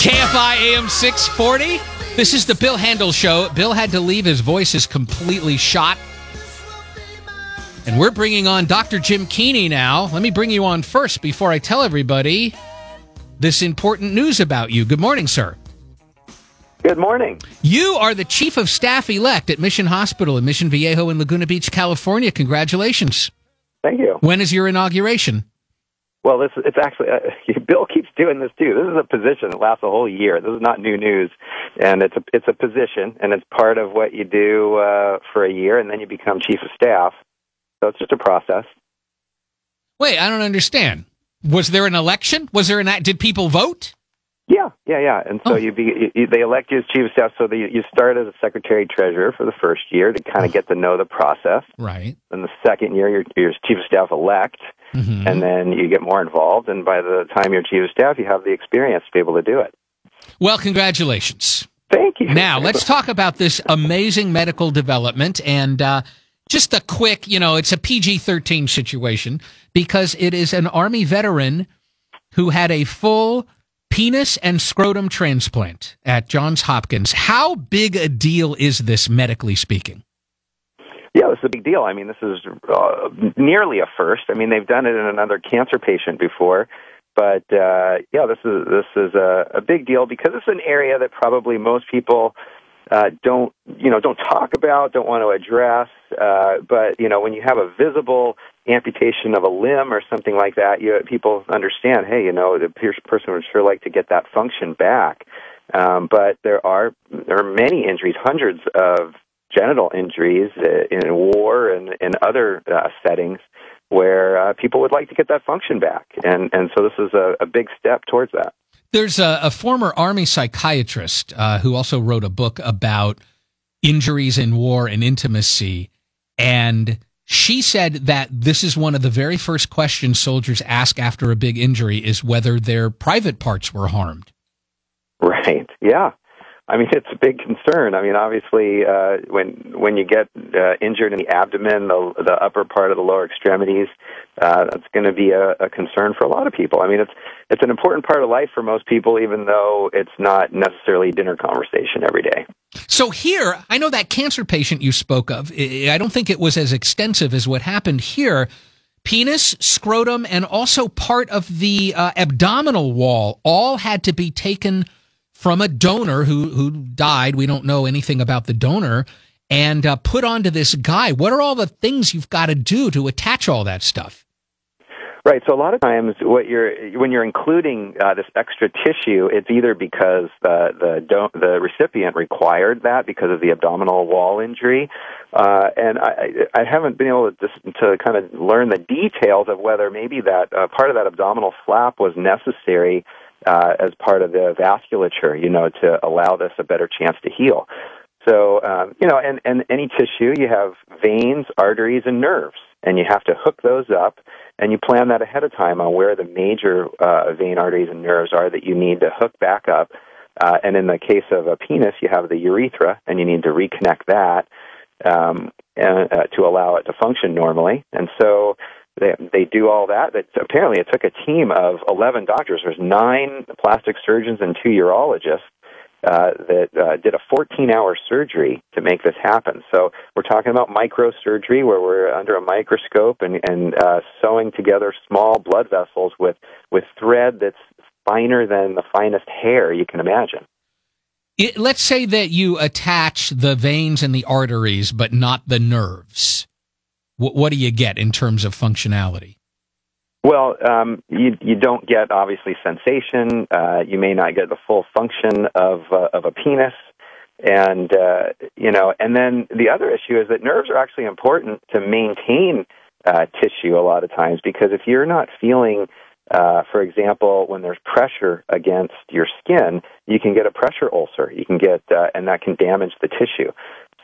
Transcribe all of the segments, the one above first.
KFI AM 640. This is the Bill Handel Show. Bill had to leave. His voice is completely shot. And we're bringing on Dr. Jim Keany now. Let me bring you on first before I tell everybody this important news about you. Good morning, sir. Good morning. You are the chief of staff elect at Mission Hospital in Mission Viejo in Laguna Beach, California. Congratulations. Thank you. When is your inauguration? Well, this it's actually uh, Bill keeps doing this too. This is a position that lasts a whole year. This is not new news, and it's a it's a position, and it's part of what you do uh, for a year, and then you become chief of staff. So it's just a process. Wait, I don't understand. Was there an election? Was there an? Did people vote? Yeah, yeah, yeah. And so Oh. you, be, you, they elect you as chief of staff. So the, you start as a secretary treasurer for the first year to kind of get to know the process. Right. And the second year, you're, you're chief of staff elect, Mhm. and then you get more involved. And by the time you're chief of staff, you have the experience to be able to do it. Well, congratulations. Thank you. Now, let's talk about this amazing medical development and uh, just a quick, you know, it's a PG 13 situation because it is an Army veteran who had a full penis and scrotum transplant at Johns Hopkins. How big a deal is this, medically speaking? Yeah, it's a big deal. I mean, this is uh, nearly a first. I mean, they've done it in another cancer patient before, but uh, yeah, this is this is a, a big deal because it's an area that probably most people uh, don't you know don't talk about, don't want to address. Uh, but you know, when you have a visible amputation of a limb or something like that, you people understand. Hey, you know, the person would sure like to get that function back. Um, but there are there are many injuries, hundreds of genital injuries uh, in war and in other uh, settings where uh, people would like to get that function back, and and so this is a, a big step towards that. There's a, a former Army psychiatrist uh, who also wrote a book about injuries in war and intimacy. And she said that this is one of the very first questions soldiers ask after a big injury is whether their private parts were harmed. Right. Yeah. I mean, it's a big concern. I mean, obviously, uh, when when you get uh, injured in the abdomen, the the upper part of the lower extremities, uh, that's going to be a, a concern for a lot of people. I mean, it's it's an important part of life for most people, even though it's not necessarily dinner conversation every day. So here, I know that cancer patient you spoke of, I don't think it was as extensive as what happened here. Penis, scrotum, and also part of the uh, abdominal wall all had to be taken from a donor who who died. We don't know anything about the donor, and uh, put onto this guy. What are all the things you've got to do to attach all that stuff? Right. So a lot of times, what you're when you're including uh, this extra tissue, it's either because the the the recipient required that because of the abdominal wall injury, uh, and I, I haven't been able to just to kind of learn the details of whether maybe that uh, part of that abdominal flap was necessary uh, as part of the vasculature, you know, to allow this a better chance to heal. So, um, you know, and, and any tissue, you have veins, arteries, and nerves, and you have to hook those up, and you plan that ahead of time on where the major uh, vein, arteries, and nerves are that you need to hook back up. Uh, and in the case of a penis, you have the urethra, and you need to reconnect that um, and, uh, to allow it to function normally. And so they they do all that. But apparently, it took a team of eleven doctors. There's nine plastic surgeons and two urologists uh, that uh, did a 14-hour surgery to make this happen. So we're talking about microsurgery, where we're under a microscope and and uh, sewing together small blood vessels with with thread that's finer than the finest hair you can imagine. It, let's say that you attach the veins and the arteries, but not the nerves. What, what do you get in terms of functionality? Well, um, you you don't get obviously sensation. Uh, you may not get the full function of uh, of a penis, and uh, you know. And then the other issue is that nerves are actually important to maintain uh, tissue a lot of times because if you're not feeling, uh, for example, when there's pressure against your skin, you can get a pressure ulcer. You can get, uh, and that can damage the tissue.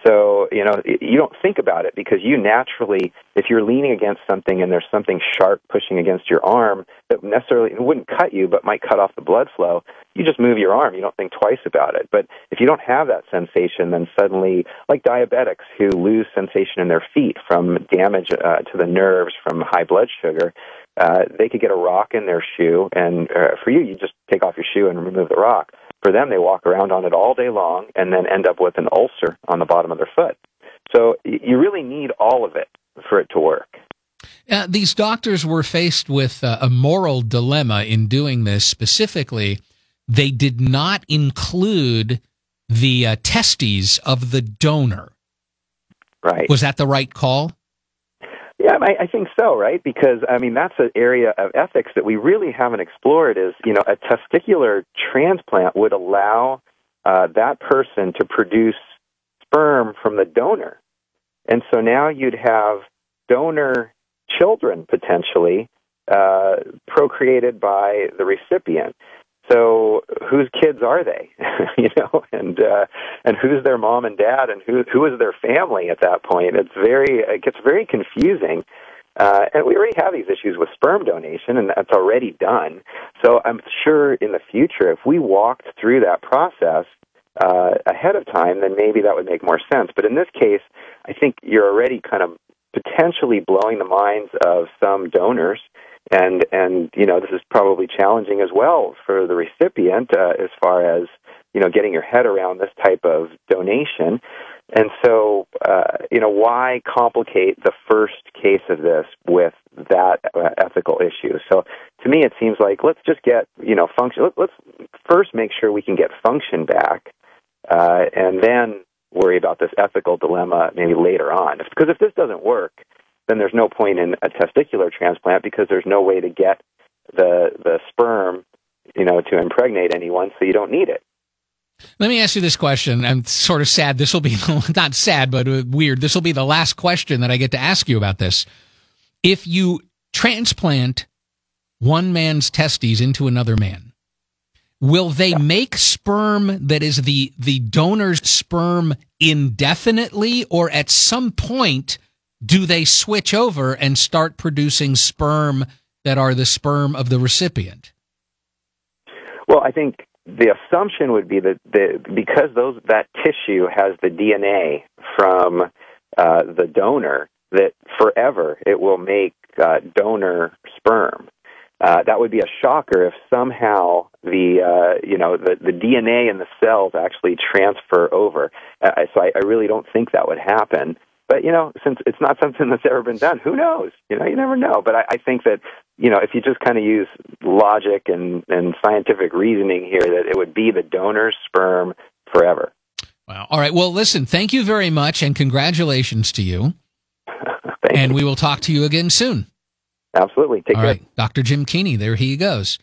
So, you know, you don't think about it because you naturally, if you're leaning against something and there's something sharp pushing against your arm that necessarily wouldn't cut you but might cut off the blood flow, you just move your arm. You don't think twice about it. But if you don't have that sensation, then suddenly, like diabetics who lose sensation in their feet from damage uh, to the nerves from high blood sugar, uh, they could get a rock in their shoe, and uh, for you, you just take off your shoe and remove the rock. For them, they walk around on it all day long and then end up with an ulcer on the bottom of their foot. So you really need all of it for it to work. Uh, these doctors were faced with uh, a moral dilemma in doing this. Specifically, they did not include the uh, testes of the donor. Right. Was that the right call? Yeah, I, I think so, right? Because I mean, that's an area of ethics that we really haven't explored. Is you know, a testicular transplant would allow uh, that person to produce sperm from the donor, and so now you'd have donor children potentially uh, procreated by the recipient. So whose kids are they? you know, and uh, and who's their mom and dad, and who who is their family at that point? It's very it gets very confusing. Uh, and we already have these issues with sperm donation, and that's already done. So I'm sure in the future, if we walked through that process uh, ahead of time, then maybe that would make more sense. But in this case, I think you're already kind of potentially blowing the minds of some donors and and you know this is probably challenging as well for the recipient uh, as far as you know getting your head around this type of donation. And so uh, you know why complicate the first case of this with that uh, ethical issue? So to me it seems like let's just get you know function let, let's first make sure we can get function back uh, and then worry about this ethical dilemma maybe later on. Because if this doesn't work then there's no point in a testicular transplant because there's no way to get the the sperm, you know, to impregnate anyone, so you don't need it. Let me ask you this question. I'm sort of sad. This will be not sad, but uh, weird. This will be the last question that I get to ask you about this. If you transplant one man's testes into another man, will they yeah. make sperm that is the the donor's sperm indefinitely, or at some point? Do they switch over and start producing sperm that are the sperm of the recipient? Well, I think the assumption would be that the, because those that tissue has the DNA from uh, the donor, that forever it will make uh, donor sperm. Uh, that would be a shocker if somehow the uh, you know the, the DNA in the cells actually transfer over. Uh, so I, I really don't think that would happen. But you know, since it's not something that's ever been done, who knows? You know, you never know. But I, I think that you know, if you just kind of use logic and and scientific reasoning here, that it would be the donor's sperm forever. Wow. All right. Well, listen. Thank you very much, and congratulations to you. and you. we will talk to you again soon. Absolutely. Take All care. Right. Dr. Jim Keany. There he goes.